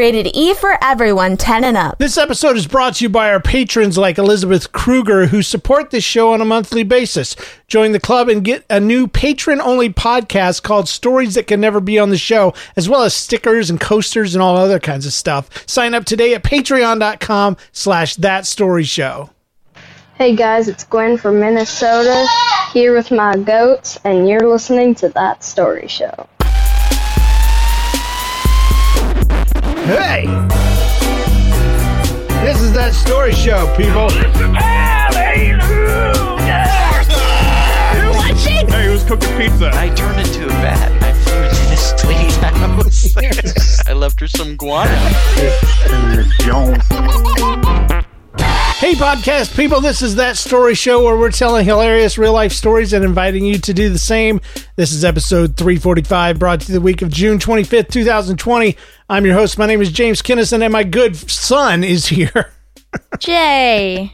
Rated E for everyone, 10 and up. This episode is brought to you by our patrons like Elizabeth Kruger, who support this show on a monthly basis. Join the club and get a new patron only podcast called Stories That Can Never Be on the Show, as well as stickers and coasters and all other kinds of stuff. Sign up today at patreon.com slash that story show. Hey guys, it's Gwen from Minnesota, here with my goats, and you're listening to That Story Show. Hey! This is that story show, people. Hallelujah! watching? Hey, who's cooking pizza? I turned into a bat. I flew into this lady's house. I left her some guano. Hey, podcast people, this is That Story Show where we're telling hilarious real life stories and inviting you to do the same. This is episode 345, brought to you the week of June 25th, 2020. I'm your host. My name is James Kinnison, and my good son is here. Jay.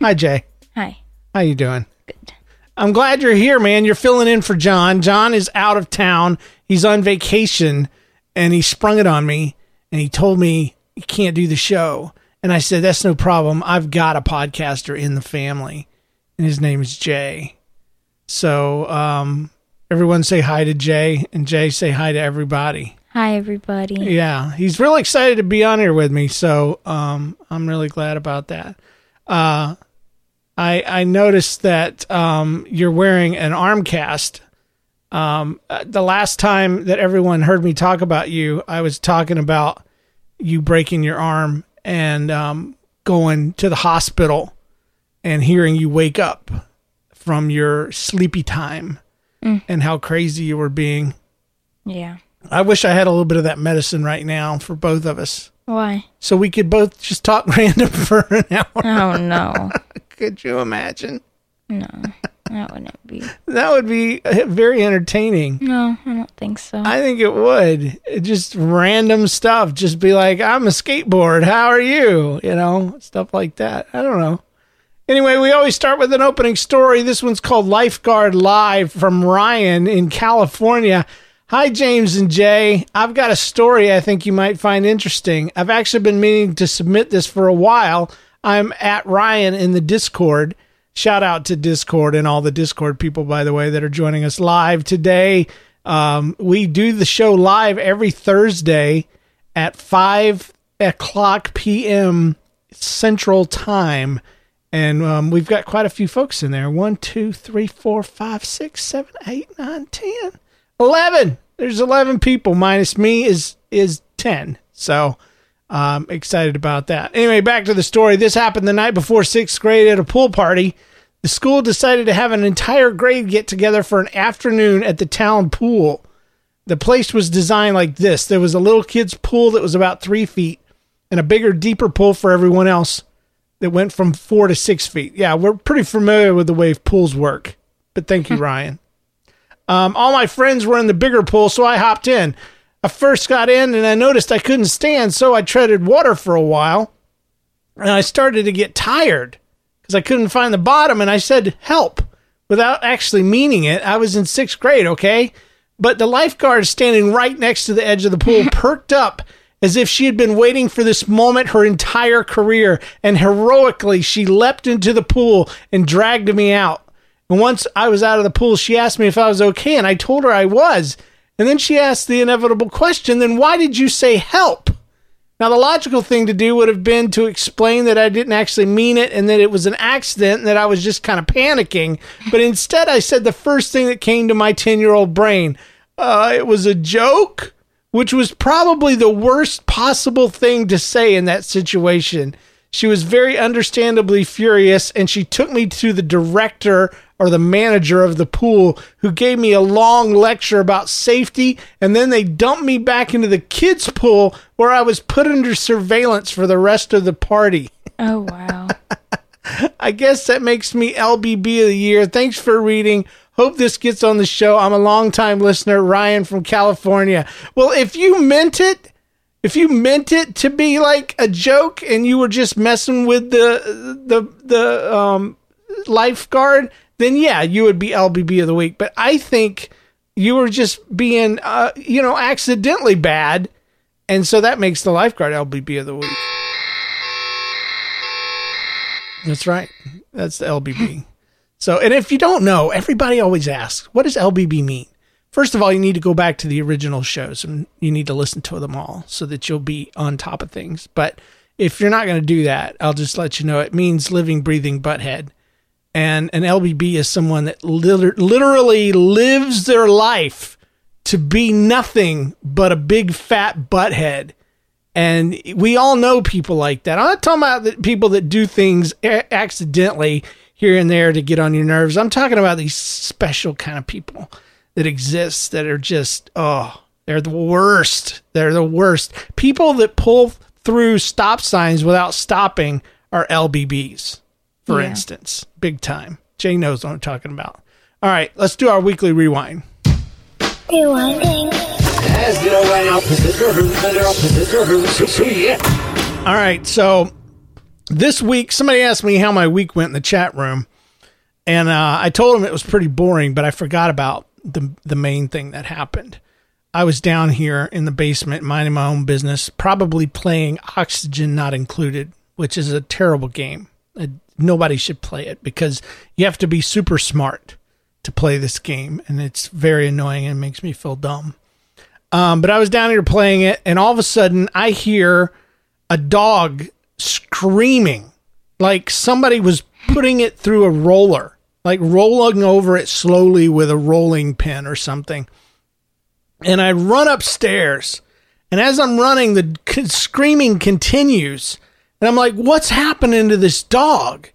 Hi, Jay. Hi. How you doing? Good. I'm glad you're here, man. You're filling in for John. John is out of town. He's on vacation, and he sprung it on me, and he told me he can't do the show. And I said, That's no problem. I've got a podcaster in the family, and his name is Jay. So, um, everyone say hi to Jay, and Jay say hi to everybody. Hi, everybody. Yeah, he's really excited to be on here with me, so um, I'm really glad about that. Uh, I I noticed that um, you're wearing an arm cast. Um, uh, the last time that everyone heard me talk about you, I was talking about you breaking your arm and um, going to the hospital and hearing you wake up from your sleepy time Mm. and how crazy you were being. Yeah. I wish I had a little bit of that medicine right now for both of us. Why? So we could both just talk random for an hour. Oh, no. Could you imagine? No. That wouldn't be. That would be uh, very entertaining. No, I don't think so. I think it would. It Just random stuff. Just be like, I'm a skateboard. How are you? You know, stuff like that. I don't know. Anyway, we always start with an opening story. This one's called Lifeguard Live from Ryan in California. Hi, James and Jay. I've got a story I think you might find interesting. I've actually been meaning to submit this for a while. I'm at Ryan in the Discord. Shout out to Discord and all the Discord people, by the way, that are joining us live today. Um, we do the show live every Thursday at 5 o'clock p.m. Central Time. And um, we've got quite a few folks in there. One, two, three, four, five, six, seven, eight, nine, ten, eleven. There's eleven people. Minus me is is ten. So um, excited about that. Anyway, back to the story. This happened the night before sixth grade at a pool party. The school decided to have an entire grade get together for an afternoon at the town pool. The place was designed like this there was a little kid's pool that was about three feet, and a bigger, deeper pool for everyone else that went from four to six feet. Yeah, we're pretty familiar with the way pools work. But thank you, Ryan. Um, all my friends were in the bigger pool, so I hopped in. I first got in and I noticed I couldn't stand, so I treaded water for a while. And I started to get tired because I couldn't find the bottom. And I said, help, without actually meaning it. I was in sixth grade, okay? But the lifeguard standing right next to the edge of the pool perked up as if she had been waiting for this moment her entire career. And heroically, she leapt into the pool and dragged me out. And once I was out of the pool, she asked me if I was okay, and I told her I was. And then she asked the inevitable question then why did you say help? Now, the logical thing to do would have been to explain that I didn't actually mean it and that it was an accident and that I was just kind of panicking. But instead, I said the first thing that came to my 10 year old brain uh, it was a joke, which was probably the worst possible thing to say in that situation. She was very understandably furious and she took me to the director or the manager of the pool who gave me a long lecture about safety and then they dumped me back into the kids pool where I was put under surveillance for the rest of the party. Oh wow. I guess that makes me LBB of the year. Thanks for reading. Hope this gets on the show. I'm a longtime listener, Ryan from California. Well, if you meant it, if you meant it to be like a joke and you were just messing with the the the um lifeguard, then yeah, you would be LBB of the week. But I think you were just being, uh, you know, accidentally bad, and so that makes the lifeguard LBB of the week. That's right. That's the LBB. So, and if you don't know, everybody always asks, what does LBB mean? First of all, you need to go back to the original shows and you need to listen to them all so that you'll be on top of things. But if you're not going to do that, I'll just let you know it means living, breathing butthead. And an LBB is someone that liter- literally lives their life to be nothing but a big fat butthead. And we all know people like that. I'm not talking about the people that do things a- accidentally here and there to get on your nerves. I'm talking about these special kind of people that exist that are just, oh, they're the worst. They're the worst. People that pull through stop signs without stopping are LBBs, for Yeah. instance. Big time. Jay knows what I'm talking about. All right, let's do our weekly rewind. All right, so this week somebody asked me how my week went in the chat room, and uh, I told them it was pretty boring, but I forgot about the the main thing that happened. I was down here in the basement minding my own business, probably playing Oxygen Not Included, which is a terrible game. Uh, nobody should play it because you have to be super smart to play this game, and it's very annoying and makes me feel dumb. Um, but I was down here playing it, and all of a sudden I hear a dog screaming like somebody was putting it through a roller, like rolling over it slowly with a rolling pin or something. And I run upstairs, and as I'm running, the screaming continues. And I'm like, what's happening to this dog?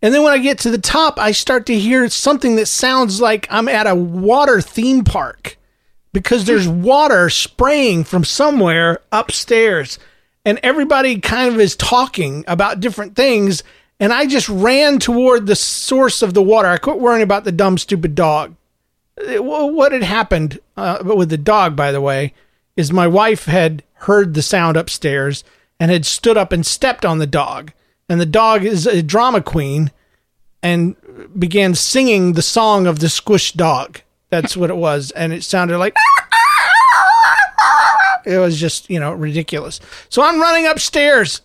And then when I get to the top, I start to hear something that sounds like I'm at a water theme park because there's water spraying from somewhere upstairs and everybody kind of is talking about different things and I just ran toward the source of the water. I quit worrying about the dumb stupid dog. It- What had happened uh, with the dog, by the way, is my wife had heard the sound upstairs and had stood up and stepped on the dog. And the dog is a drama queen and began singing the song of the squished dog. That's what it was. And it sounded like it was just, you know, ridiculous. So I'm running upstairs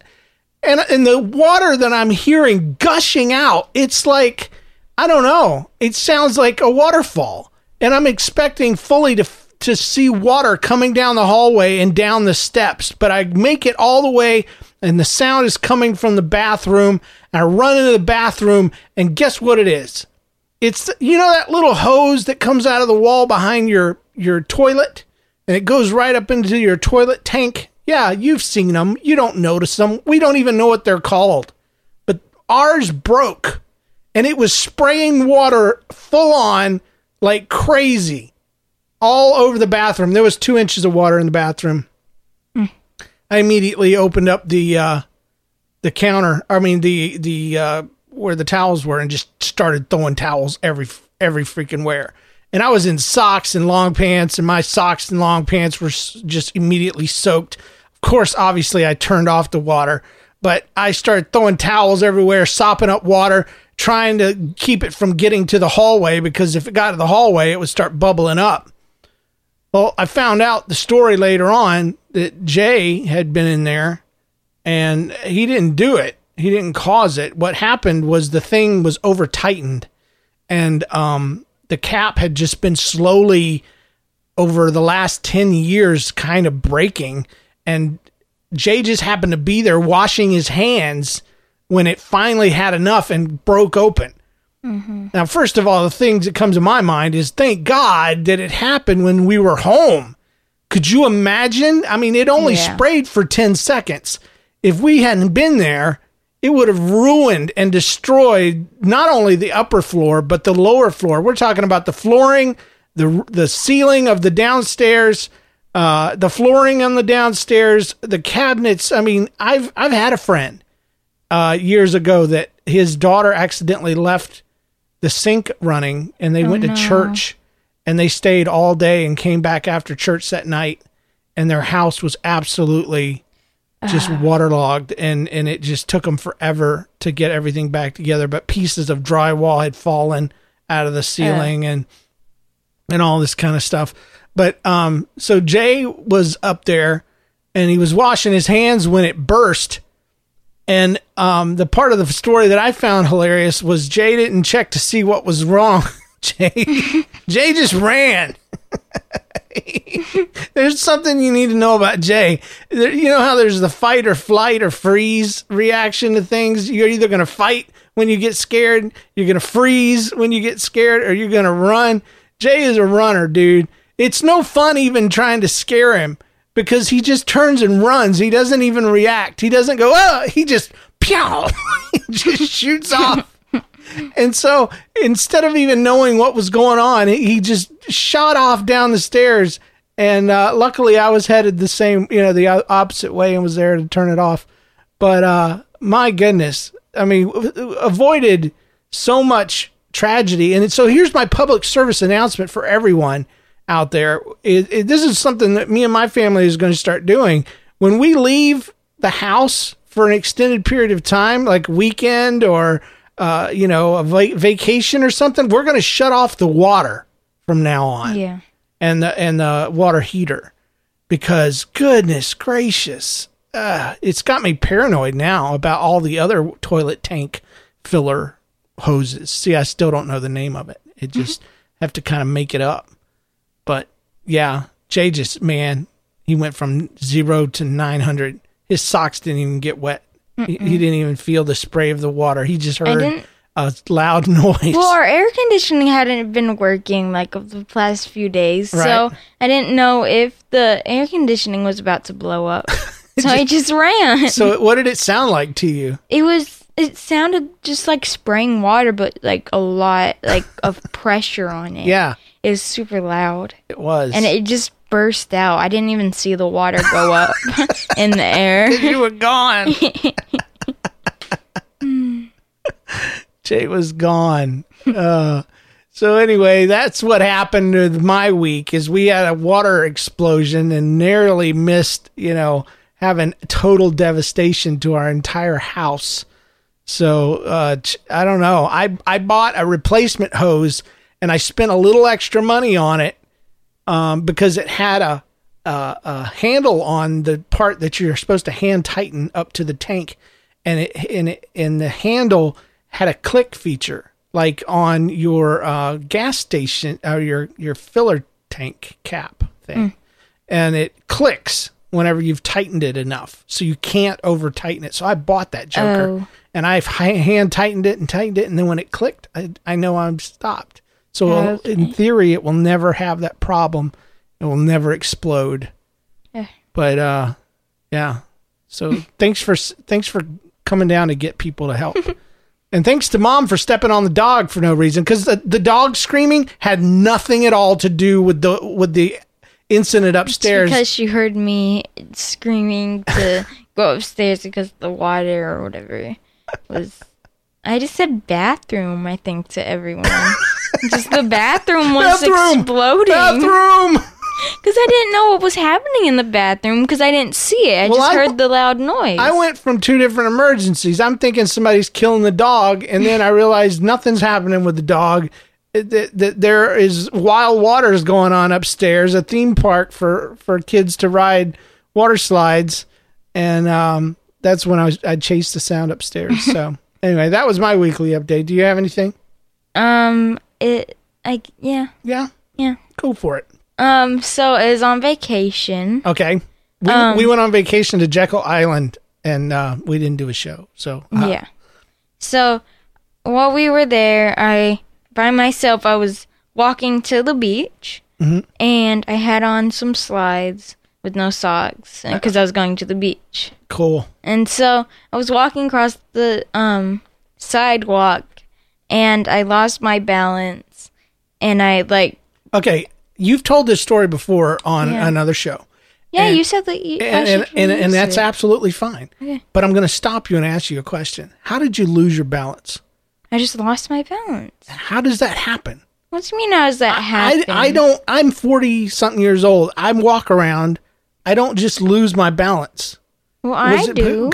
and and the water that I'm hearing gushing out, it's like I don't know. It sounds like a waterfall. And I'm expecting fully to to see water coming down the hallway and down the steps, but I make it all the way and the sound is coming from the bathroom. And I run into the bathroom and guess what it is? It's you know that little hose that comes out of the wall behind your your toilet and it goes right up into your toilet tank. Yeah, you've seen them. You don't notice them. We don't even know what they're called. But ours broke and it was spraying water full on like crazy all over the bathroom. There was two inches of water in the bathroom. I immediately opened up the uh, the counter. I mean the the uh, where the towels were, and just started throwing towels every every freaking where. And I was in socks and long pants, and my socks and long pants were just immediately soaked. Of course, obviously, I turned off the water, but I started throwing towels everywhere, sopping up water, trying to keep it from getting to the hallway because if it got to the hallway, it would start bubbling up. Well, I found out the story later on that Jay had been in there and he didn't do it. He didn't cause it. What happened was the thing was over tightened and um, the cap had just been slowly over the last 10 years kind of breaking and Jay just happened to be there washing his hands when it finally had enough and broke open. Mm-hmm. Now, first of all, the things that comes to my mind is thank God that it happened when we were home. Could you imagine? I mean, it only Yeah. sprayed for 10 seconds. If we hadn't been there, it would have ruined and destroyed not only the upper floor, but the lower floor. We're talking about the flooring, the the ceiling of the downstairs, uh, the flooring on the downstairs, the cabinets. I mean, I've I've had a friend uh, years ago that his daughter accidentally left the sink running, and they went to church, and they stayed all day and came back after church that night, and their house was absolutely just waterlogged and and it just took them forever to get everything back together but pieces of drywall had fallen out of the ceiling and and all this kind of stuff. But um so Jay was up there and he was washing his hands when it burst. And um the part of the story that I found hilarious was Jay didn't check to see what was wrong. Jay Jay just ran there's something you need to know about Jay. There, you know how there's the fight or flight or freeze reaction to things. You're either going to fight when you get scared, you're going to freeze when you get scared, or you're going to run. Jay is a runner, dude. It's no fun even trying to scare him because he just turns and runs. He doesn't even react. He doesn't go, oh, he just, pew, he just shoots off. And so instead of even knowing what was going on, he just shot off down the stairs. And uh, luckily, I was headed the same, you know, the opposite way and was there to turn it off. But uh, my goodness, I mean, avoided so much tragedy. And so here's my public service announcement for everyone out there. It, it, this is something that me and my family is going to start doing. When we leave the house for an extended period of time, like weekend or uh, you know a va- vacation or something, we're going to shut off the water from now on Yeah. and the and the water heater because goodness gracious, uh, it's got me paranoid now about all the other toilet tank filler hoses. See, I still don't know the name of it. It just have to kind of make it up. But yeah, Jay just man, he went from zero to nine hundred. His socks didn't even get wet. He, he didn't even feel the spray of the water. He just heard a loud noise. Well, our air conditioning hadn't been working like the past few days, Right. so I didn't know if the air conditioning was about to blow up. so I just ran. so, what did it sound like to you? it was. It sounded just like spraying water, but like a lot like of pressure on it. Yeah, it was super loud, it was. and it just burst out. I didn't even see the water go up in the air. you were gone. Jay was gone. Uh, so anyway, that's what happened with my week. Is we had a water explosion and narrowly missed, you know, having total devastation to our entire house. So uh, I don't know. I I bought a replacement hose and I spent a little extra money on it um, because it had a, a a handle on the part that you're supposed to hand tighten up to the tank, and it and it and the handle had a click feature like on your uh, gas station or your your filler tank cap thing, and it clicks whenever you've tightened it enough, so you can't over tighten it. So I bought that joker, Oh. and I've hand tightened it and tightened it, and then when it clicked, I I know I'm stopped. So Okay. in theory, it will never have that problem. It will never explode. Eh. But uh, yeah. So thanks for thanks for coming down to get people to help. And thanks to mom for stepping on the dog for no reason because the, the dog screaming had nothing at all to do with the with the incident upstairs. because she heard me screaming to go upstairs because the water or whatever was. I just said bathroom. I think to everyone, just the bathroom was Bathroom! exploding Bathroom. because I didn't know what was happening in the bathroom because I didn't see it. I Well, just I- heard the loud noise. I went from two different emergencies. I'm thinking somebody's killing the dog, and then I realized nothing's happening with the dog. That that there is wild waters going on upstairs, a theme park for for kids to ride water slides, and um, that's when I was I chased the sound upstairs. So anyway, that was my weekly update. Do you have anything? Um, it. I yeah Yeah, yeah. go for it. Um, so it was on vacation. Okay. We, Um, we went on vacation to Jekyll Island and uh, we didn't do a show. So uh, Yeah. So while we were there, I by myself I was walking to the beach Mhm. and I had on some slides with no socks because I was going to the beach. cool. And so I was walking across the um sidewalk and I lost my balance and I like Okay. You've told this story before on Yeah. another show. yeah, And- you said that you I And, and, should and, and that's it. absolutely fine. Okay. But I'm going to stop you and ask you a question. How did you lose your balance? I just lost my balance. How does that happen? What do you mean how does that I, happen? I don't, I'm 40 something years old. I walk around. I don't just lose my balance. Well, I Was it- do.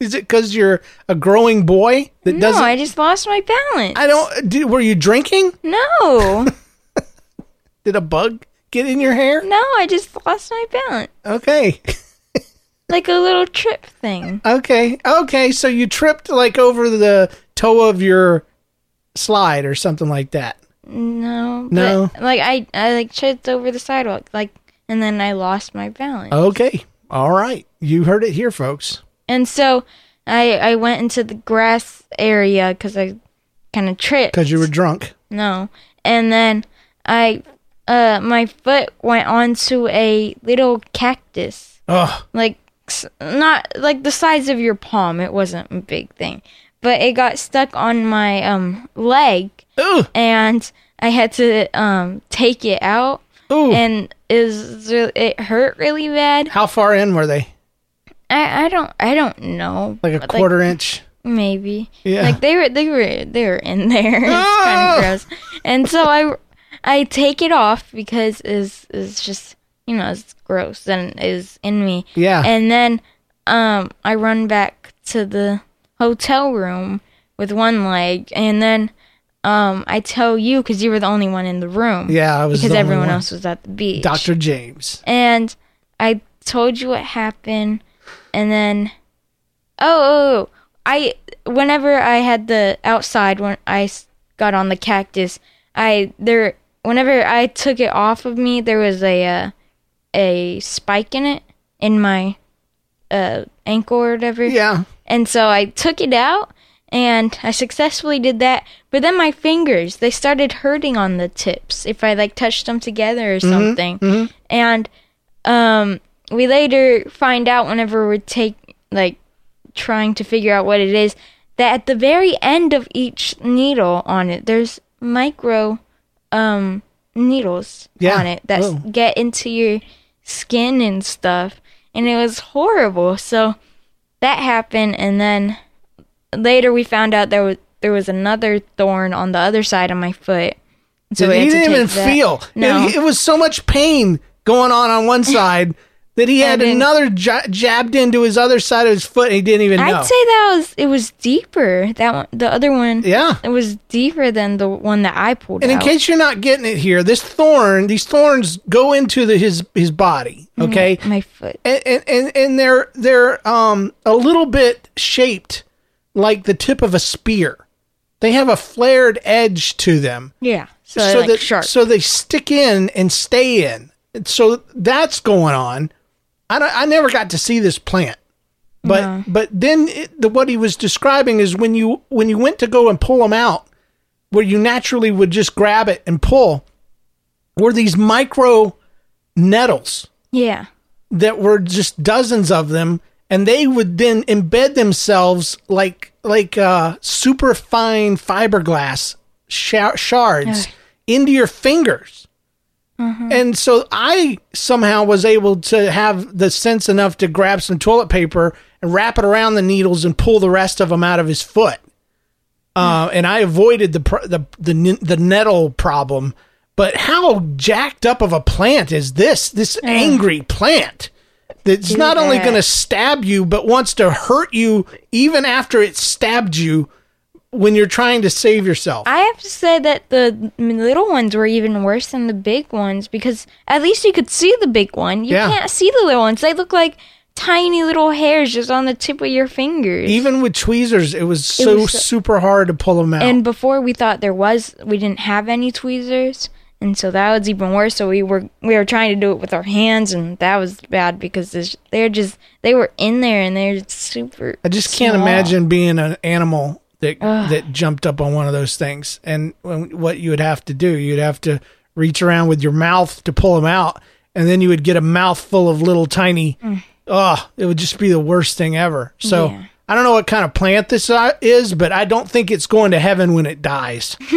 Is it because you're a growing boy that No, doesn't? No, I just lost my balance. I don't. Uh, did, were you drinking? No. Did a bug get in your hair? No, I just lost my balance. Okay. Like a little trip thing. Okay. Okay. So you tripped like over the toe of your slide or something like that. No. but, No. Like I I like tripped over the sidewalk like and then I lost my balance. Okay. All right. You heard it here, folks. And so I I went into the grass area cuz I kind of tripped. Because you were drunk. No. And then I uh my foot went onto a little cactus. Oh, like not like the size of your palm. It wasn't a big thing, but it got stuck on my um leg, Ugh. and I had to um take it out, Ooh. and is it hurt really bad? How far in were they? I I don't I don't know. Like a But, quarter inch? maybe. Yeah. Like they were they were they were in there. it's Ah! kind of gross. And so I I take it off because is is just you know it's gross and is in me. Yeah. And then um I run back to the hotel room with one leg and then um I tell you cuz you were the only one in the room. Yeah, I was because the only everyone one. else was at the beach. Dr. James. And I told you what happened, and then, oh, oh, oh, I whenever I had the outside when I got on the cactus, I there whenever I took it off of me, there was a uh, a spike in it in my uh ankle or whatever. Yeah. And so I took it out and I successfully did that. But then my fingers, they started hurting on the tips if I like touched them together or something. And um we later find out whenever we're take like trying to figure out what it is that at the very end of each needle on it there's micro um needles Yeah. on it that Oh. get into your skin and stuff and it was horrible so that happened and then later we found out there was there was another thorn on the other side of my foot so he didn't even that- feel. no It, it was so much pain going on on one side that he had another ja- jabbed into his other side of his foot and he didn't even know. I'd say that was it was deeper. That one, the other one, Yeah. it was deeper than the one that I pulled And in out. case you're not getting it here, this thorn, these thorns go into the, his his body. Okay, my foot. and, and and and they're they're um a little bit shaped like the tip of a spear. They have a flared edge to them, Yeah, so, they're like that sharp. so they stick in and stay in. So that's going on. I don't, I never got to see this plant, but but then it, the, what he was describing is when you when you went to go and pull them out, where you naturally would just grab it and pull, were these micro nettles yeah, that were just dozens of them and they would then embed themselves like like uh super fine fiberglass sha- shards into your fingers and so i somehow was able to have the sense enough to grab some toilet paper and wrap it around the needles and pull the rest of them out of his foot uh, and I avoided the, the the the nettle problem. But how jacked up of a plant is this? This angry plant that's not only going to stab you, but wants to hurt you even after it stabbed you when you're trying to save yourself. I have to say that the little ones were even worse than the big ones because at least you could see the big one. You Yeah. can't see the little ones. They look like tiny little hairs just on the tip of your fingers. even with tweezers, it was so was so- super hard to pull them out. and before we thought there was, we didn't have any tweezers. and so that was even worse. So we were we were trying to do it with our hands, and that was bad because they're just they were in there and they're super. I just can't small. imagine being an animal that that jumped up on one of those things, and when, what you would have to do, you'd have to reach around with your mouth to pull them out, and then you would get a mouthful of little tiny. Oh, it would just be the worst thing ever. So Yeah. I don't know what kind of plant this uh, is, but I don't think it's going to heaven when it dies.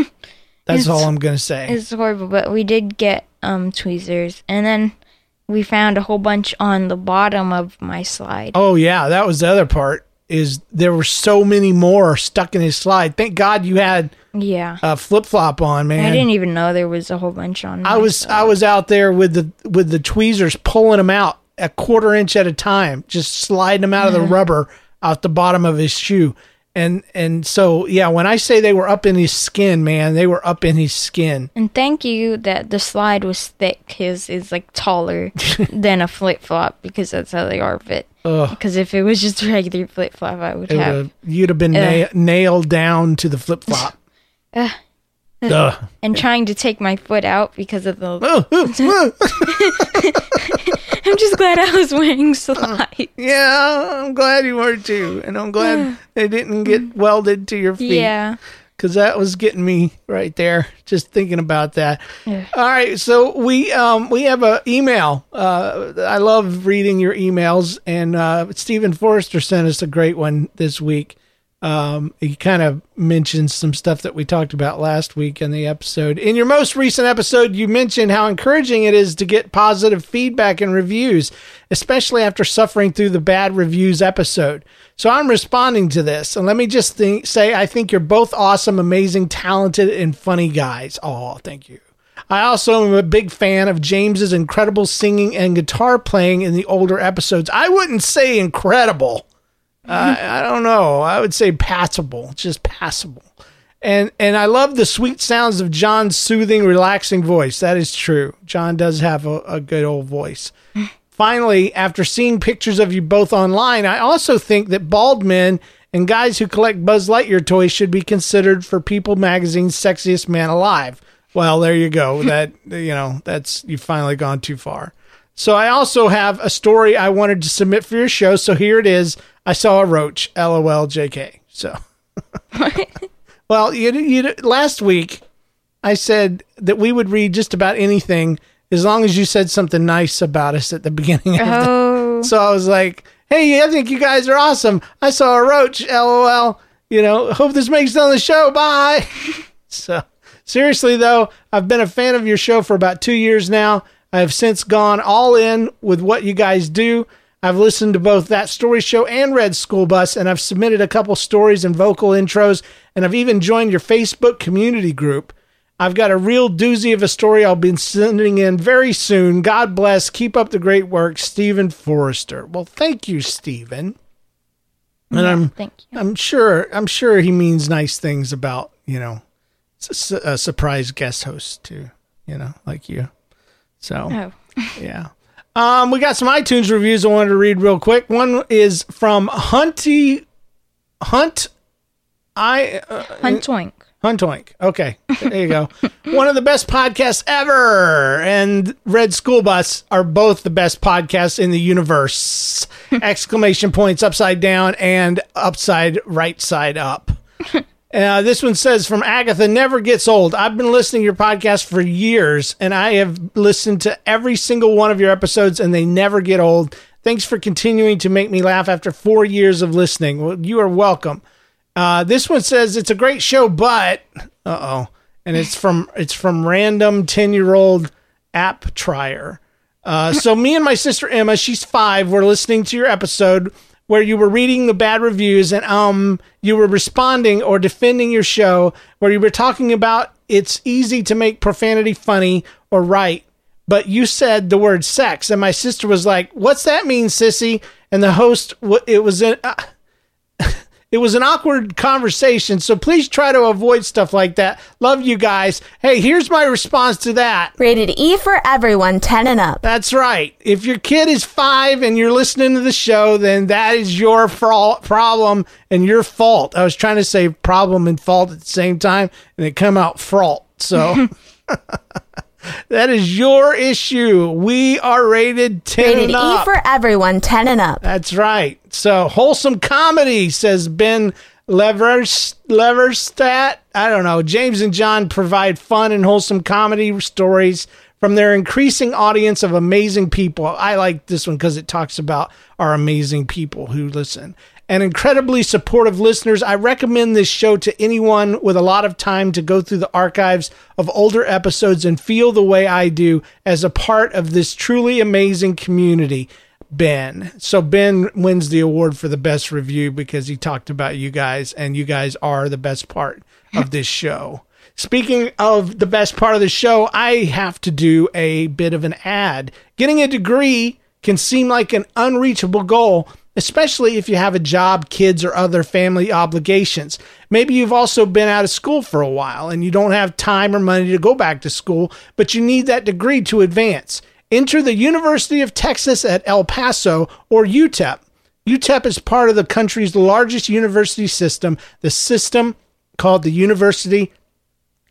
That's It's- all I'm gonna say. It's horrible, but we did get um tweezers, and then we found a whole bunch on the bottom of my slide. Oh yeah, that was the other part. Is there were so many more stuck in his slide. Thank God you had Yeah, a flip flop on, man. I didn't even know there was a whole bunch on. I was slide. I was out there with the with the tweezers pulling them out a quarter inch at a time, just sliding them out of the rubber out the bottom of his shoe. And and so yeah, when I say they were up in his skin, man, they were up in his skin. And thank you that the slide was thick. His is like taller than a flip flop because that's how they are fit. Because if it was just a regular flip flop, I would It have. would've- you'd have been na- nailed down to the flip flop. Ugh. Ugh. and trying to take my foot out because of the. I'm just glad I was wearing slides. yeah, I'm glad you were too, and I'm glad they didn't get welded to your feet. Yeah. Because that was getting me right there just thinking about that. Yeah. all right so we um we have a email. Uh i love reading your emails and uh stephen forrester sent us a great one this week um he kind of mentions some stuff that we talked about last week in the episode in your most recent episode you mentioned how encouraging it is to get positive feedback and reviews especially after suffering through the bad reviews episode so I'm responding to this, and let me just think, say I think you're both awesome, amazing, talented, and funny guys. Oh, thank you. I also am a big fan of James's incredible singing and guitar playing in the older episodes. I wouldn't say incredible. Uh, I don't know. I would say passable, just passable. And and I love the sweet sounds of John's soothing, relaxing voice. That is true. John does have a, a good old voice. Finally, after seeing pictures of you both online, I also think that bald men and guys who collect Buzz Lightyear toys should be considered for People Magazine's sexiest man alive. Well, there you go. That you know, that's you've finally gone too far. So I also have a story I wanted to submit for your show. So here it is. I saw a roach. LOL, JK. So, well, you, you last week I said that we would read just about anything as long as you said something nice about us at the beginning of the Oh, so I was like, "Hey, I think you guys are awesome. I saw a roach. LOL. You know, hope this makes it on the show. Bye." so seriously though, I've been a fan of your show for about two years now. I have since gone all in with what you guys do. I've listened to both that story show and Red School Bus, and I've submitted a couple stories and vocal intros, and I've even joined your Facebook community group. I've got a real doozy of a story I'll be sending in very soon. God bless. Keep up the great work, Stephen Forrester. Well, thank you, Stephen. And I'm thank you. I'm sure I'm sure he means nice things about you know s- a surprise guest host too. You know, like you. So Oh. yeah. Um, we got some iTunes reviews I wanted to read real quick. One is from Hunty Hunt. I uh, Huntoink. Huntoink. Okay, there you go. One of the best podcasts ever, and Red School Bus are both the best podcasts in the universe. Exclamation points upside down and upside right side up. Uh, this one says from Agatha never gets old. I've been listening to your podcast for years, and I have listened to every single one of your episodes, and they never get old. Thanks for continuing to make me laugh after four years of listening. Well, you are welcome. Uh, this one says it's a great show, but uh oh, and it's from it's from random ten year old app trier. Uh, so me and my sister Emma, she's five, we're listening to your episode where you were reading the bad reviews and um you were responding or defending your show where you were talking about it's easy to make profanity funny or right but you said the word sex. And my sister was like what's that mean sissy? And the host it was in uh, it was an awkward conversation so please try to avoid stuff like that love you guys hey here's my response to that Rated E for everyone 10 and up. that's right. If your kid is five and you're listening to the show, then that is your fra- problem and your fault. I was trying to say problem and fault at the same time, and it come out fault. So, that is your issue. We are rated 10 Rated and E for everyone, 10 and up. That's right. So wholesome comedy says Ben Levers Leverstat. I don't know. James and John provide fun and wholesome comedy stories from their increasing audience of amazing people. I like this one because it talks about our amazing people who listen. And incredibly supportive listeners, I recommend this show to anyone with a lot of time to go through the archives of older episodes and feel the way I do as a part of this truly amazing community. Ben. So Ben wins the award for the best review because he talked about you guys, and you guys are the best part of this show. Speaking of the best part of the show, I have to do a bit of an ad. Getting a degree can seem like an unreachable goal, especially if you have a job, kids, or other family obligations. Maybe you've also been out of school for a while and you don't have time or money to go back to school, but you need that degree to advance. Enter the University of Texas at El Paso or UTEP. UTEP is part of the country's largest university system, the system called the University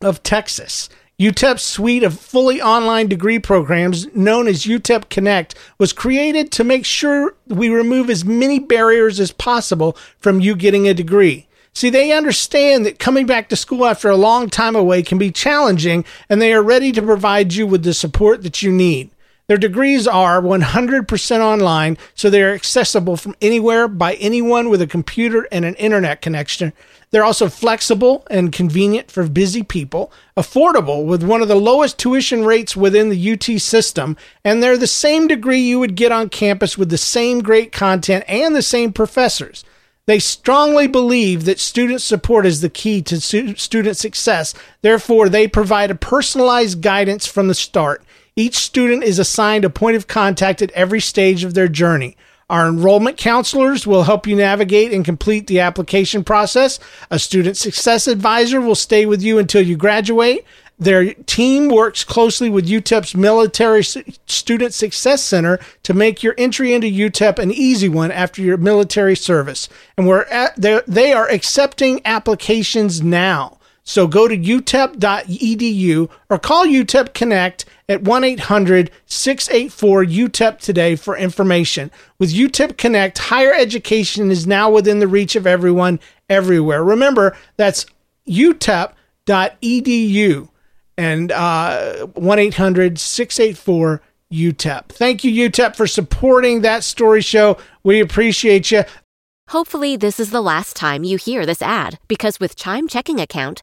of Texas. UTEP's suite of fully online degree programs, known as UTEP Connect, was created to make sure we remove as many barriers as possible from you getting a degree. See, they understand that coming back to school after a long time away can be challenging, and they are ready to provide you with the support that you need. Their degrees are 100% online, so they are accessible from anywhere by anyone with a computer and an internet connection. They're also flexible and convenient for busy people, affordable with one of the lowest tuition rates within the UT system, and they're the same degree you would get on campus with the same great content and the same professors. They strongly believe that student support is the key to student success. Therefore, they provide a personalized guidance from the start. Each student is assigned a point of contact at every stage of their journey. Our enrollment counselors will help you navigate and complete the application process. A student success advisor will stay with you until you graduate. Their team works closely with UTEP's Military Student Success Center to make your entry into UTEP an easy one after your military service. And we're at, they are accepting applications now. So go to utep.edu or call UTEP Connect at 1 800 684 UTEP today for information. With UTEP Connect, higher education is now within the reach of everyone, everywhere. Remember, that's utep.edu and uh, 1 800 684 UTEP. Thank you, UTEP, for supporting that story show. We appreciate you. Hopefully, this is the last time you hear this ad because with Chime Checking Account,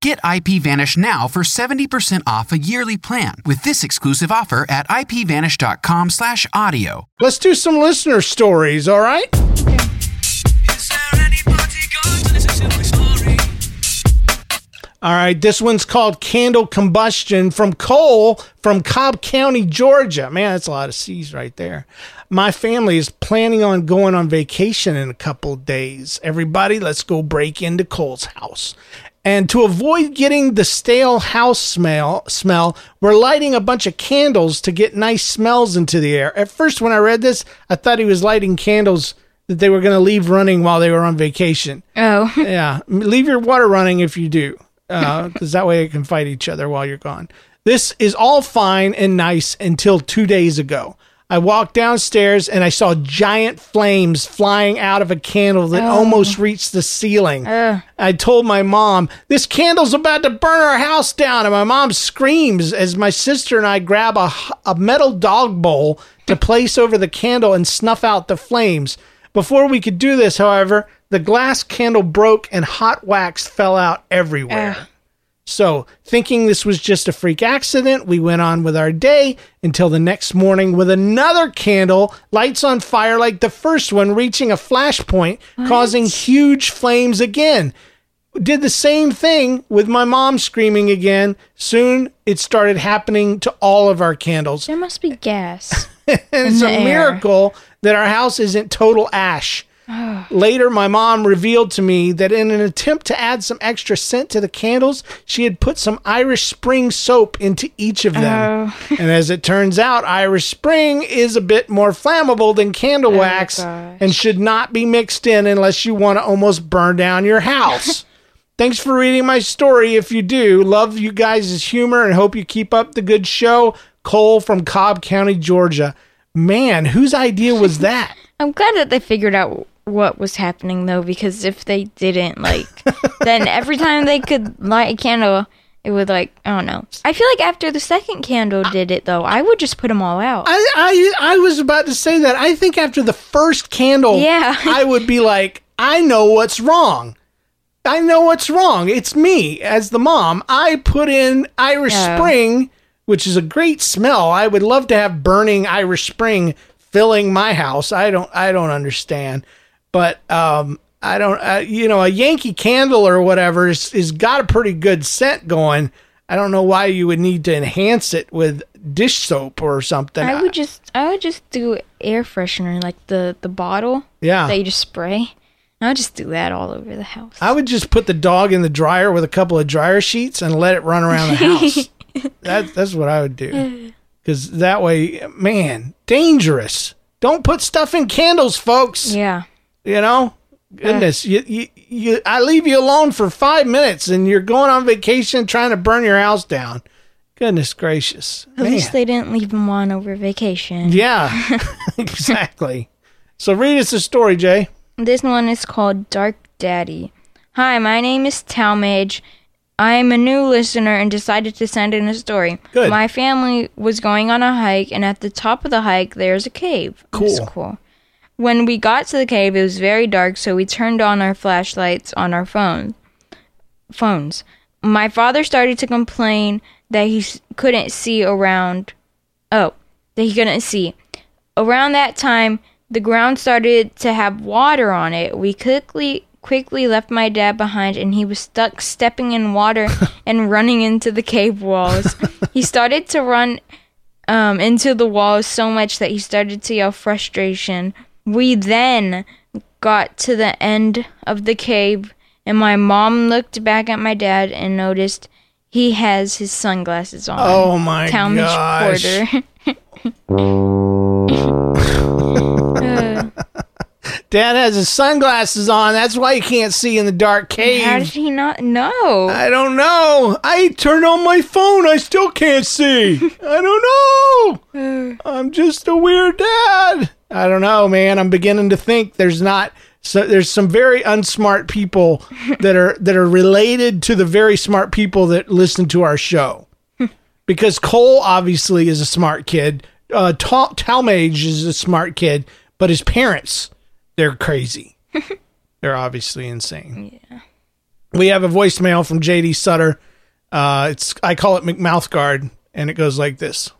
Get IPVanish now for 70% off a yearly plan with this exclusive offer at ipvanish.com slash audio. Let's do some listener stories, all right? All right, this one's called Candle Combustion from Cole from Cobb County, Georgia. Man, that's a lot of C's right there. My family is planning on going on vacation in a couple days. Everybody, let's go break into Cole's house. And to avoid getting the stale house smell, smell, we're lighting a bunch of candles to get nice smells into the air. At first, when I read this, I thought he was lighting candles that they were going to leave running while they were on vacation. Oh. yeah, leave your water running if you do. Uh, because that way it can fight each other while you're gone. This is all fine and nice until two days ago. I walked downstairs and I saw giant flames flying out of a candle that oh. almost reached the ceiling. I told my mom, This candle's about to burn our house down. And my mom screams as my sister and I grab a, a metal dog bowl to place over the candle and snuff out the flames. Before we could do this, however, the glass candle broke and hot wax fell out everywhere. So, thinking this was just a freak accident, we went on with our day until the next morning with another candle, lights on fire like the first one, reaching a flash point, causing huge flames again. Did the same thing with my mom screaming again. Soon it started happening to all of our candles. There must be gas. and it's the a air. miracle that our house isn't total ash. Later, my mom revealed to me that in an attempt to add some extra scent to the candles, she had put some Irish Spring soap into each of them. Oh. and as it turns out, Irish Spring is a bit more flammable than candle oh, wax and should not be mixed in unless you want to almost burn down your house. Thanks for reading my story. If you do, love you guys' humor and hope you keep up the good show. Cole from Cobb County, Georgia. Man, whose idea was that? I'm glad that they figured out what was happening though, because if they didn't, like, then every time they could light a candle, it would like I don't know. I feel like after the second candle did it though, I would just put them all out. I, I I was about to say that. I think after the first candle, Yeah. I would be like, I know what's wrong. I know what's wrong. It's me as the mom. I put in Irish Oh. Spring, which is a great smell. I would love to have burning Irish Spring filling my house. I don't I don't understand. But um I don't uh, you know a Yankee candle or whatever is is got a pretty good scent going. I don't know why you would need to enhance it with dish soap or something. I would just I would just do air freshener like the the bottle Yeah. that you just spray. I would just do that all over the house. I would just put the dog in the dryer with a couple of dryer sheets and let it run around the house. that, that's what I would do. Because that way, man, dangerous. Don't put stuff in candles, folks. Yeah. You know, goodness, you, you, you, I leave you alone for five minutes and you're going on vacation trying to burn your house down. Goodness gracious. At Man. least they didn't leave him on over vacation. Yeah, exactly. So read us a story, Jay. This one is called Dark Daddy. Hi, my name is Talmage. I'm a new listener and decided to send in a story. Good. My family was going on a hike, and at the top of the hike, there's a cave. It's Cool. cool. When we got to the cave, it was very dark, so we turned on our flashlights on our phone phones. My father started to complain that he couldn't see around. Oh, that he couldn't see. Around that time, the ground started to have water on it. We quickly quickly left my dad behind and he was stuck stepping in water and running into the cave walls. he started to run um, into the walls so much that he started to yell frustration. We then got to the end of the cave, and my mom looked back at my dad and noticed he has his sunglasses on. Oh my Talmage gosh. Porter. Dad has his sunglasses on. That's why he can't see in the dark cave. How did he not know? I don't know. I turned on my phone. I still can't see. I don't know. I'm just a weird dad. I don't know, man. I'm beginning to think there's not so there's some very unsmart people that are that are related to the very smart people that listen to our show. because Cole obviously is a smart kid. Uh, Tal- Talmage is a smart kid, but his parents, they're crazy. they're obviously insane. We have a voicemail from JD Sutter. Uh, it's I call it McMouth Guard, and it goes like this.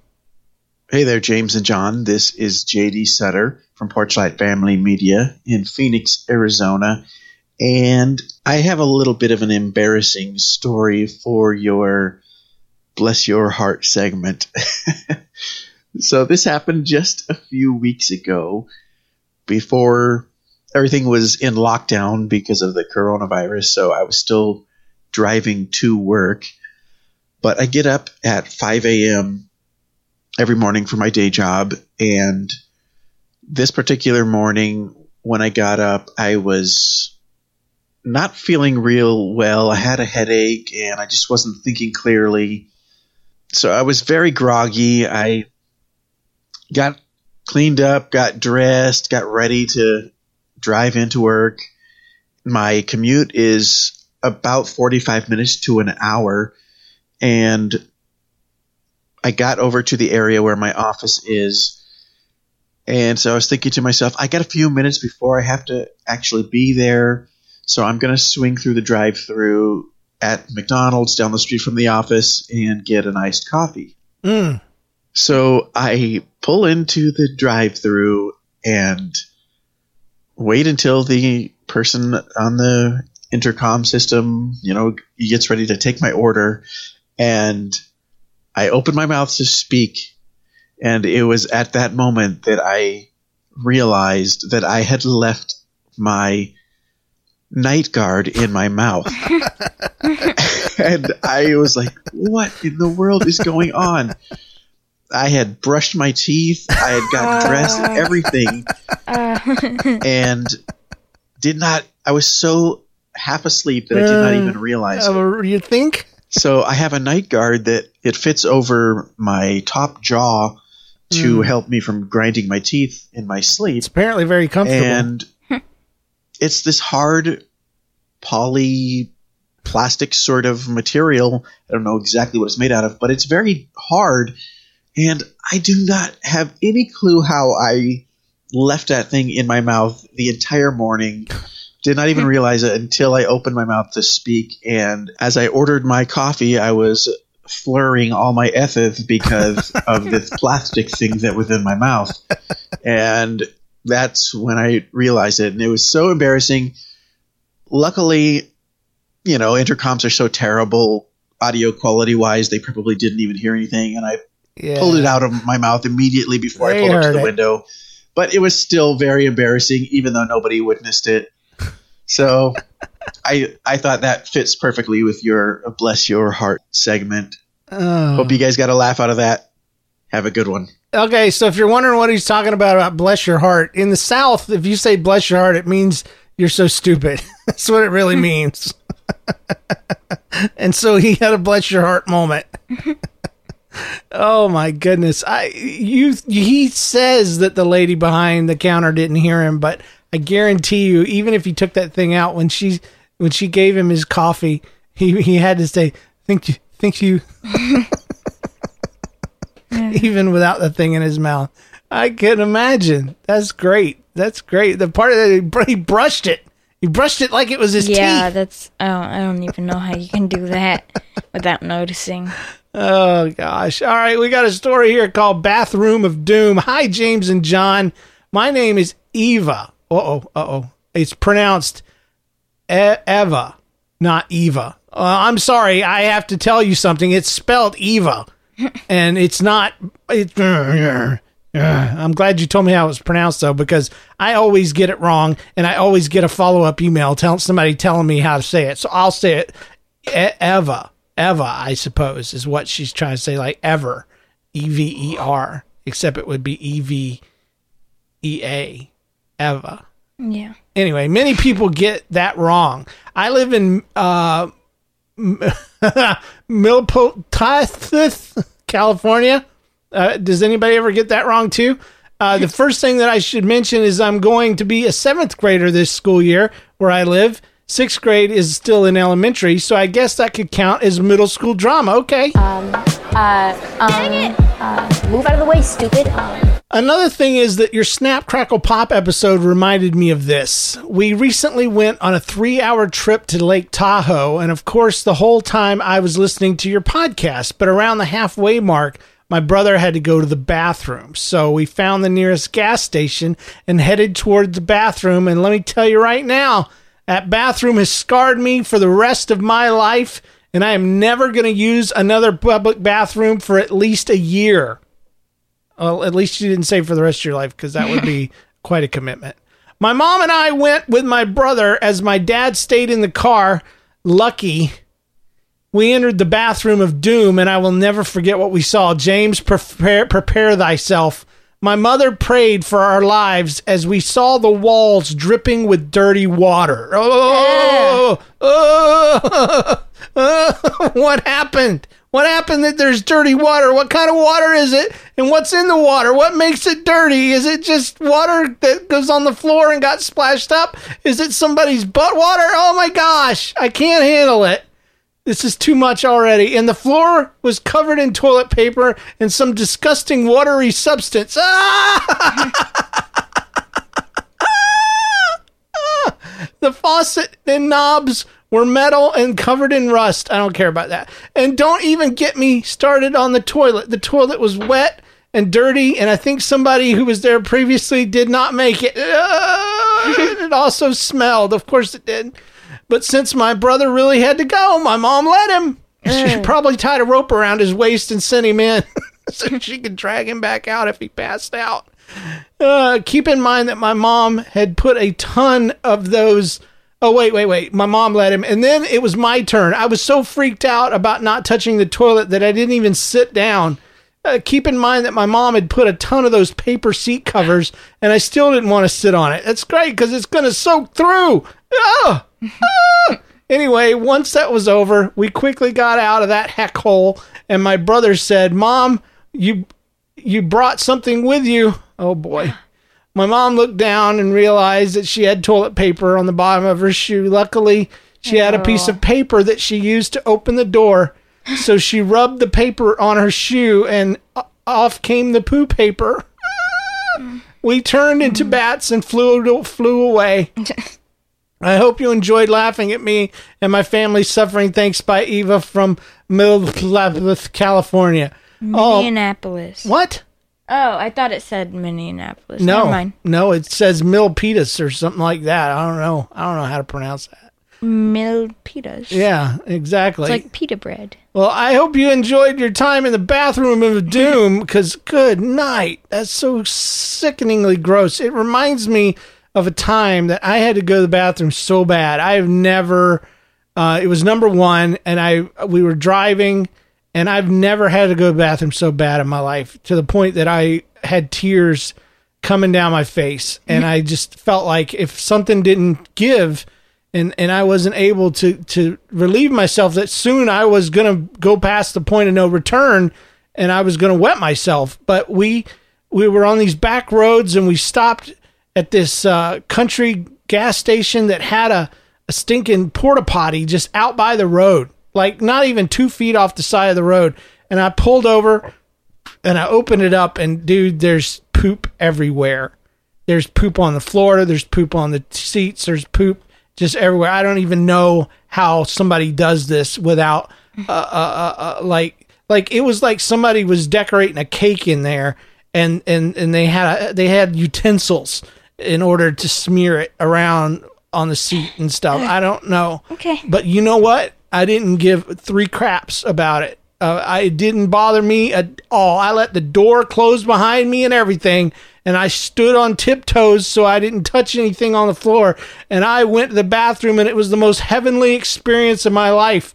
Hey there, James and John. This is JD Sutter from Porchlight Family Media in Phoenix, Arizona. And I have a little bit of an embarrassing story for your Bless Your Heart segment. so, this happened just a few weeks ago before everything was in lockdown because of the coronavirus. So, I was still driving to work. But I get up at 5 a.m every morning for my day job. And this particular morning, when I got up, I was not feeling real well. I had a headache and I just wasn't thinking clearly. So I was very groggy. I got cleaned up, got dressed, got ready to drive into work. My commute is about 45 minutes to an hour. And I got over to the area where my office is. And so I was thinking to myself, I got a few minutes before I have to actually be there. So I'm going to swing through the drive through at McDonald's down the street from the office and get an iced coffee. Mm. So I pull into the drive through and wait until the person on the intercom system, you know, gets ready to take my order. And I opened my mouth to speak. And it was at that moment that I realized that I had left my night guard in my mouth. and I was like, what in the world is going on? I had brushed my teeth, I had got dressed, everything, and did not. I was so half asleep that I did not even realize. it. Uh, you think? So I have a night guard that it fits over my top jaw to Mm. help me from grinding my teeth in my sleep. It's apparently very comfortable. And it's this hard poly plastic sort of material. I don't know exactly what it's made out of, but it's very hard. And I do not have any clue how I left that thing in my mouth the entire morning. Did not even realize it until I opened my mouth to speak. And as I ordered my coffee, I was flurrying all my ethics because of this plastic thing that was in my mouth. And that's when I realized it. And it was so embarrassing. Luckily, you know, intercoms are so terrible audio quality wise, they probably didn't even hear anything. And I Yeah. pulled it out of my mouth immediately before They I pulled up to the it. window. But it was still very embarrassing, even though nobody witnessed it. So I I thought that fits perfectly with your bless your heart segment. Oh. Hope you guys got a laugh out of that. Have a good one. Okay, so if you're wondering what he's talking about about bless your heart, in the South, if you say bless your heart, it means you're so stupid. That's what it really means. and so he had a bless your heart moment. oh my goodness. I you he says that the lady behind the counter didn't hear him, but I guarantee you even if he took that thing out when she when she gave him his coffee, he he had to say thank you thank you even without the thing in his mouth. I can imagine. That's great. That's great. The part that he, br- he brushed it. He brushed it like it was his yeah, teeth. that's. I don't, I don't even know how you can do that without noticing. Oh gosh. All right, we got a story here called Bathroom of Doom. Hi James and John. My name is Eva. Uh-oh. Uh-oh. It's pronounced Eva, not Eva. Uh, I'm sorry. I have to tell you something. It's spelled Eva. and it's not it, I'm glad you told me how it was pronounced though, because I always get it wrong, and I always get a follow up email telling somebody telling me how to say it. So I'll say it, E- Eva, Eva, I suppose is what she's trying to say, like ever, E V E R, except it would be E V E A, Eva. Yeah. Anyway, many people get that wrong. I live in uh, Milpitas, California. Uh, does anybody ever get that wrong too? Uh, the first thing that I should mention is I'm going to be a seventh grader this school year where I live. Sixth grade is still in elementary, so I guess that could count as middle school drama. Okay. Um, uh, um, uh, move out of the way, stupid. Another thing is that your Snap Crackle Pop episode reminded me of this. We recently went on a three hour trip to Lake Tahoe, and of course, the whole time I was listening to your podcast, but around the halfway mark, my brother had to go to the bathroom. So we found the nearest gas station and headed toward the bathroom. And let me tell you right now, that bathroom has scarred me for the rest of my life, and I am never going to use another public bathroom for at least a year. Well, at least you didn't say for the rest of your life because that would be quite a commitment. My mom and I went with my brother as my dad stayed in the car. Lucky. We entered the bathroom of doom, and I will never forget what we saw. James, prepare, prepare thyself. My mother prayed for our lives as we saw the walls dripping with dirty water. Oh, oh, oh, what happened? What happened that there's dirty water? What kind of water is it? And what's in the water? What makes it dirty? Is it just water that goes on the floor and got splashed up? Is it somebody's butt water? Oh my gosh, I can't handle it. This is too much already. And the floor was covered in toilet paper and some disgusting watery substance. Ah! the faucet and knobs were metal and covered in rust. I don't care about that. And don't even get me started on the toilet. The toilet was wet and dirty, and I think somebody who was there previously did not make it. It also smelled. Of course it did. But since my brother really had to go, my mom let him. She probably tied a rope around his waist and sent him in so she could drag him back out if he passed out. Uh, keep in mind that my mom had put a ton of those. Oh, wait, wait, wait. My mom let him. And then it was my turn. I was so freaked out about not touching the toilet that I didn't even sit down. Uh, keep in mind that my mom had put a ton of those paper seat covers, and I still didn't want to sit on it. That's great because it's going to soak through. Ah! Anyway, once that was over, we quickly got out of that heck hole, and my brother said, "Mom, you you brought something with you." Oh boy. My mom looked down and realized that she had toilet paper on the bottom of her shoe. Luckily, she had a piece of paper that she used to open the door. So she rubbed the paper on her shoe and uh, off came the poo paper. We turned into mm-hmm. bats and flew flew away. I hope you enjoyed laughing at me and my family suffering. Thanks by Eva from Milpitas, California. Oh, Minneapolis. what? Oh, I thought it said Minneapolis. No, Never mind. no, it says Milpitas or something like that. I don't know. I don't know how to pronounce that. Milpitas. Yeah, exactly. It's like pita bread. Well, I hope you enjoyed your time in the bathroom of doom because good night. That's so sickeningly gross. It reminds me of a time that I had to go to the bathroom so bad. I have never uh, it was number 1 and I we were driving and I've never had to go to the bathroom so bad in my life to the point that I had tears coming down my face. And I just felt like if something didn't give and and I wasn't able to to relieve myself that soon I was going to go past the point of no return and I was going to wet myself. But we we were on these back roads and we stopped at this uh, country gas station that had a, a stinking porta potty just out by the road like not even two feet off the side of the road. And I pulled over and I opened it up and dude there's poop everywhere. There's poop on the floor. There's poop on the seats. There's poop just everywhere. I don't even know how somebody does this without uh, uh, uh, uh, like like it was like somebody was decorating a cake in there and and and they had a, they had utensils in order to smear it around on the seat and stuff. I don't know. Okay. but you know what? I didn't give three craps about it. Uh, I didn't bother me at all. I let the door close behind me and everything, and I stood on tiptoes so I didn't touch anything on the floor. And I went to the bathroom, and it was the most heavenly experience of my life.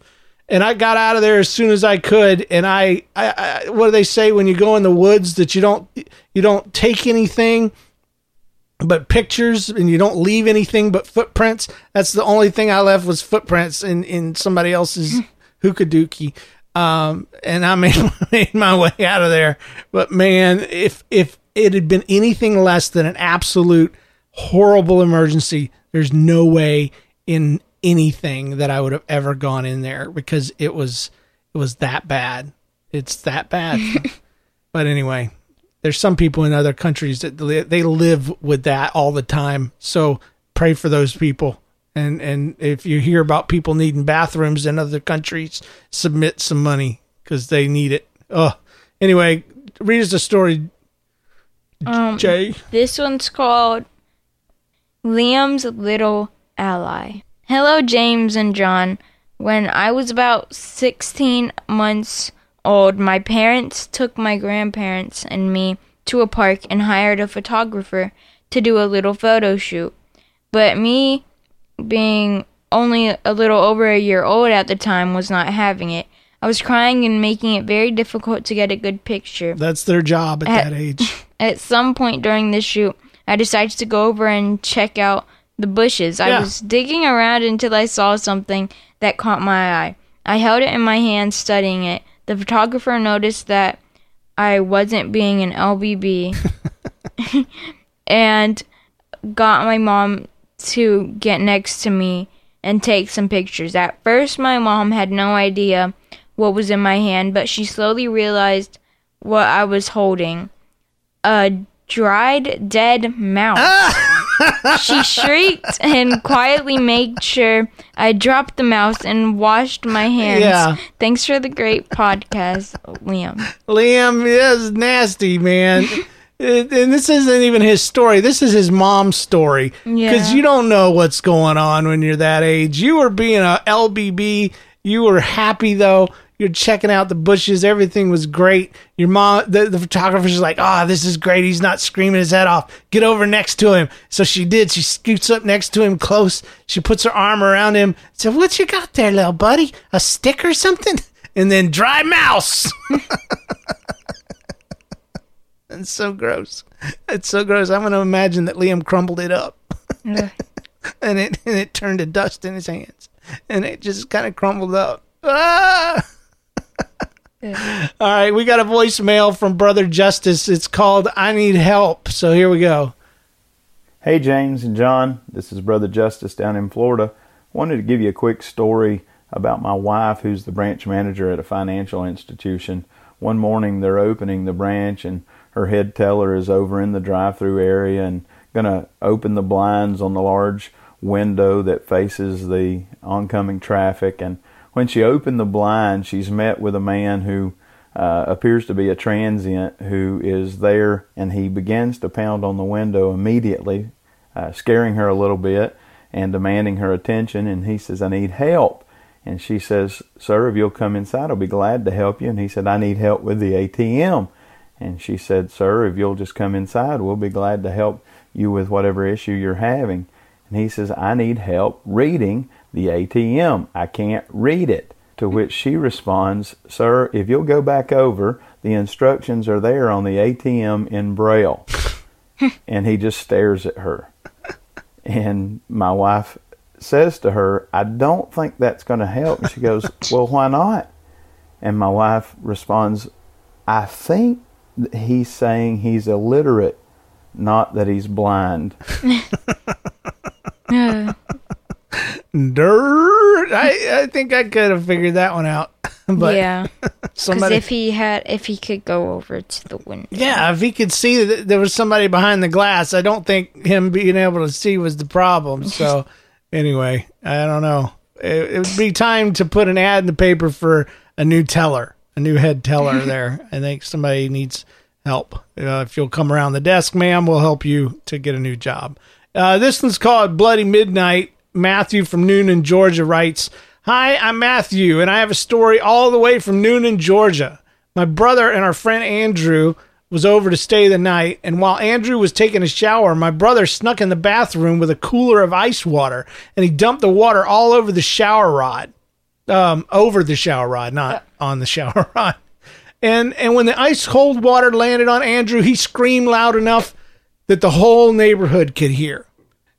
And I got out of there as soon as I could. And I, I, I what do they say when you go in the woods that you don't you don't take anything but pictures and you don't leave anything but footprints. That's the only thing I left was footprints in, in somebody else's hookah dookie. Um, and I made, made my way out of there. But man, if, if it had been anything less than an absolute horrible emergency, there's no way in anything that I would have ever gone in there because it was, it was that bad. It's that bad. but anyway, there's some people in other countries that they live with that all the time. So pray for those people. And and if you hear about people needing bathrooms in other countries, submit some money because they need it. Oh, anyway, read us a story, Um, Jay. This one's called Liam's Little Ally. Hello, James and John. When I was about 16 months old, my parents took my grandparents and me to a park and hired a photographer to do a little photo shoot. But me, being only a little over a year old at the time, was not having it. I was crying and making it very difficult to get a good picture. That's their job at At- that age. at some point during the shoot, I decided to go over and check out the bushes. I was digging around until I saw something that caught my eye. I held it in my hand, studying it. The photographer noticed that I wasn't being an LBB and got my mom to get next to me and take some pictures. At first, my mom had no idea what was in my hand, but she slowly realized what I was holding a dried dead mouse. she shrieked and quietly made sure I dropped the mouse and washed my hands. Yeah. Thanks for the great podcast, Liam. Liam is nasty, man. And this isn't even his story. This is his mom's story. Because Yeah. you don't know what's going on when you're that age. You were being a LBB. You were happy though. You're checking out the bushes. Everything was great. Your mom, the, the photographer's like, "Ah, this is great. He's not screaming his head off. Get over next to him." So she did. She scoots up next to him close. She puts her arm around him. Said, "What you got there, little buddy? A stick or something?" And then dry mouse. It's so gross. It's so gross. I'm gonna imagine that Liam crumbled it up, and it and it turned to dust in his hands, and it just kind of crumbled up. Ah! All right, we got a voicemail from Brother Justice. It's called "I Need Help." So here we go. Hey, James and John. This is Brother Justice down in Florida. Wanted to give you a quick story about my wife, who's the branch manager at a financial institution. One morning, they're opening the branch, and her head teller is over in the drive through area and going to open the blinds on the large window that faces the oncoming traffic. And when she opened the blind, she's met with a man who uh, appears to be a transient who is there, and he begins to pound on the window immediately, uh, scaring her a little bit and demanding her attention. And he says, I need help. And she says, Sir, if you'll come inside, I'll be glad to help you. And he said, I need help with the ATM. And she said, Sir, if you'll just come inside, we'll be glad to help you with whatever issue you're having. And he says, I need help reading the ATM. I can't read it. To which she responds, Sir, if you'll go back over, the instructions are there on the ATM in Braille. and he just stares at her. And my wife says to her, I don't think that's going to help. And she goes, Well, why not? And my wife responds, I think he's saying he's illiterate, not that he's blind. Uh. Dirt. I I think I could have figured that one out. but yeah, because somebody. if he had, if he could go over to the window, yeah, if he could see that there was somebody behind the glass, I don't think him being able to see was the problem. So, anyway, I don't know. It, it would be time to put an ad in the paper for a new teller, a new head teller there. I think somebody needs help. Uh, if you'll come around the desk, ma'am, we'll help you to get a new job. Uh, this one's called Bloody Midnight. Matthew from Newnan, Georgia writes, Hi, I'm Matthew, and I have a story all the way from Newnan, Georgia. My brother and our friend Andrew was over to stay the night, and while Andrew was taking a shower, my brother snuck in the bathroom with a cooler of ice water, and he dumped the water all over the shower rod. Um, over the shower rod, not on the shower rod. And and when the ice cold water landed on Andrew, he screamed loud enough that the whole neighborhood could hear.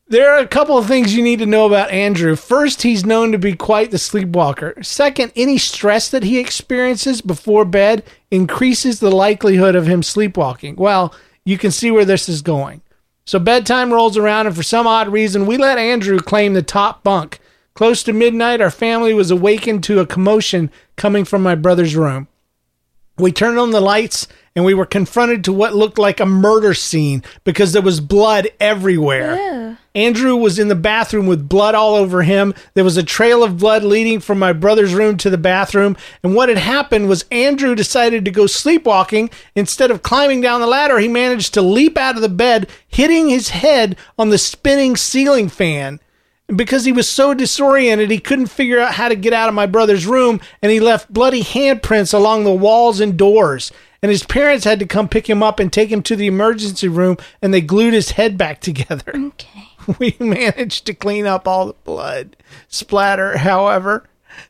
There are a couple of things you need to know about Andrew. First, he's known to be quite the sleepwalker. Second, any stress that he experiences before bed increases the likelihood of him sleepwalking. Well, you can see where this is going. So bedtime rolls around, and for some odd reason, we let Andrew claim the top bunk. Close to midnight, our family was awakened to a commotion coming from my brother's room. We turned on the lights and we were confronted to what looked like a murder scene because there was blood everywhere. Andrew was in the bathroom with blood all over him. There was a trail of blood leading from my brother's room to the bathroom. And what had happened was Andrew decided to go sleepwalking. Instead of climbing down the ladder, he managed to leap out of the bed, hitting his head on the spinning ceiling fan. Because he was so disoriented, he couldn't figure out how to get out of my brother's room, and he left bloody handprints along the walls and doors. And his parents had to come pick him up and take him to the emergency room, and they glued his head back together. Okay. We managed to clean up all the blood splatter, however.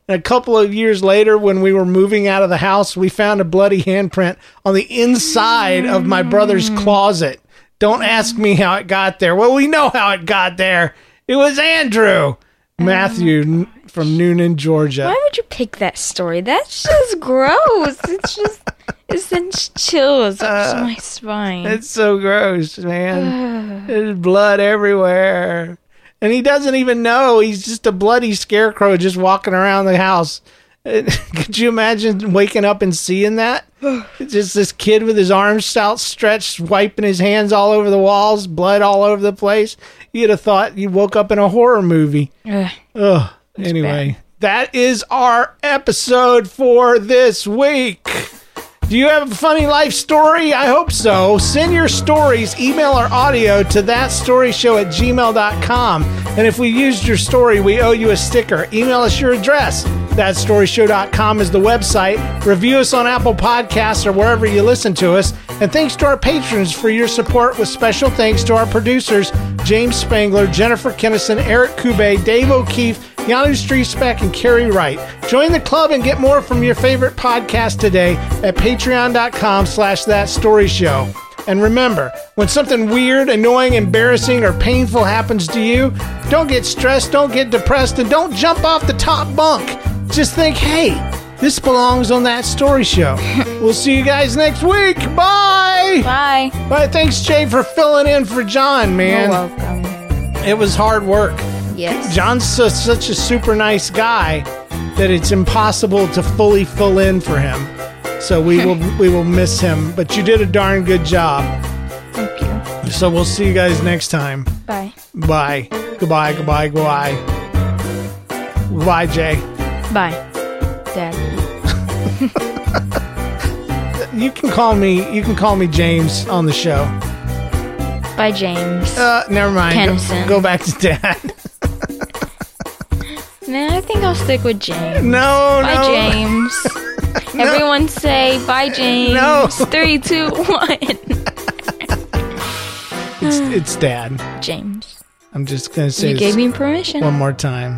And a couple of years later, when we were moving out of the house, we found a bloody handprint on the inside of my brother's mm. closet. Don't ask me how it got there. Well, we know how it got there. It was Andrew oh Matthew n- from Newnan, Georgia. Why would you pick that story? That's just gross. It's just it sends chills up uh, my spine. It's so gross, man. There's blood everywhere. And he doesn't even know. He's just a bloody scarecrow just walking around the house. Could you imagine waking up and seeing that? just this kid with his arms outstretched, wiping his hands all over the walls, blood all over the place. You'd have thought you woke up in a horror movie. Ugh. Ugh. Anyway, that is our episode for this week. Do you have a funny life story? I hope so. Send your stories, email or audio to thatstoryshow at gmail.com. And if we used your story, we owe you a sticker. Email us your address. Thatstoryshow.com is the website. Review us on Apple Podcasts or wherever you listen to us. And thanks to our patrons for your support, with special thanks to our producers, James Spangler, Jennifer Kinnison, Eric Kube, Dave O'Keefe, Yanu Streetspeck, and Carrie Wright. Join the club and get more from your favorite podcast today at patreon.com slash that story show. And remember, when something weird, annoying, embarrassing, or painful happens to you, don't get stressed, don't get depressed, and don't jump off the top bunk. Just think, hey, this belongs on that story show. we'll see you guys next week. Bye. Bye. Bye. Thanks, Jay, for filling in for John, man. You're welcome. It was hard work. Yes. John's su- such a super nice guy that it's impossible to fully fill in for him. So we will we will miss him, but you did a darn good job. Thank you. So we'll see you guys next time. Bye. Bye. Goodbye. Goodbye. Goodbye. Goodbye, Jay. Bye. Dad. You can call me. You can call me James on the show. Bye, James. Uh, never mind. Go, go back to Dad. Nah, I think I'll stick with James. No, no. Bye, no. James. Everyone say bye, James. No. Three, two, one. It's it's Dad. James. I'm just gonna say You gave me permission. one more time.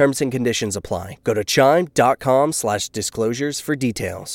Terms and conditions apply. Go to chime.com slash disclosures for details.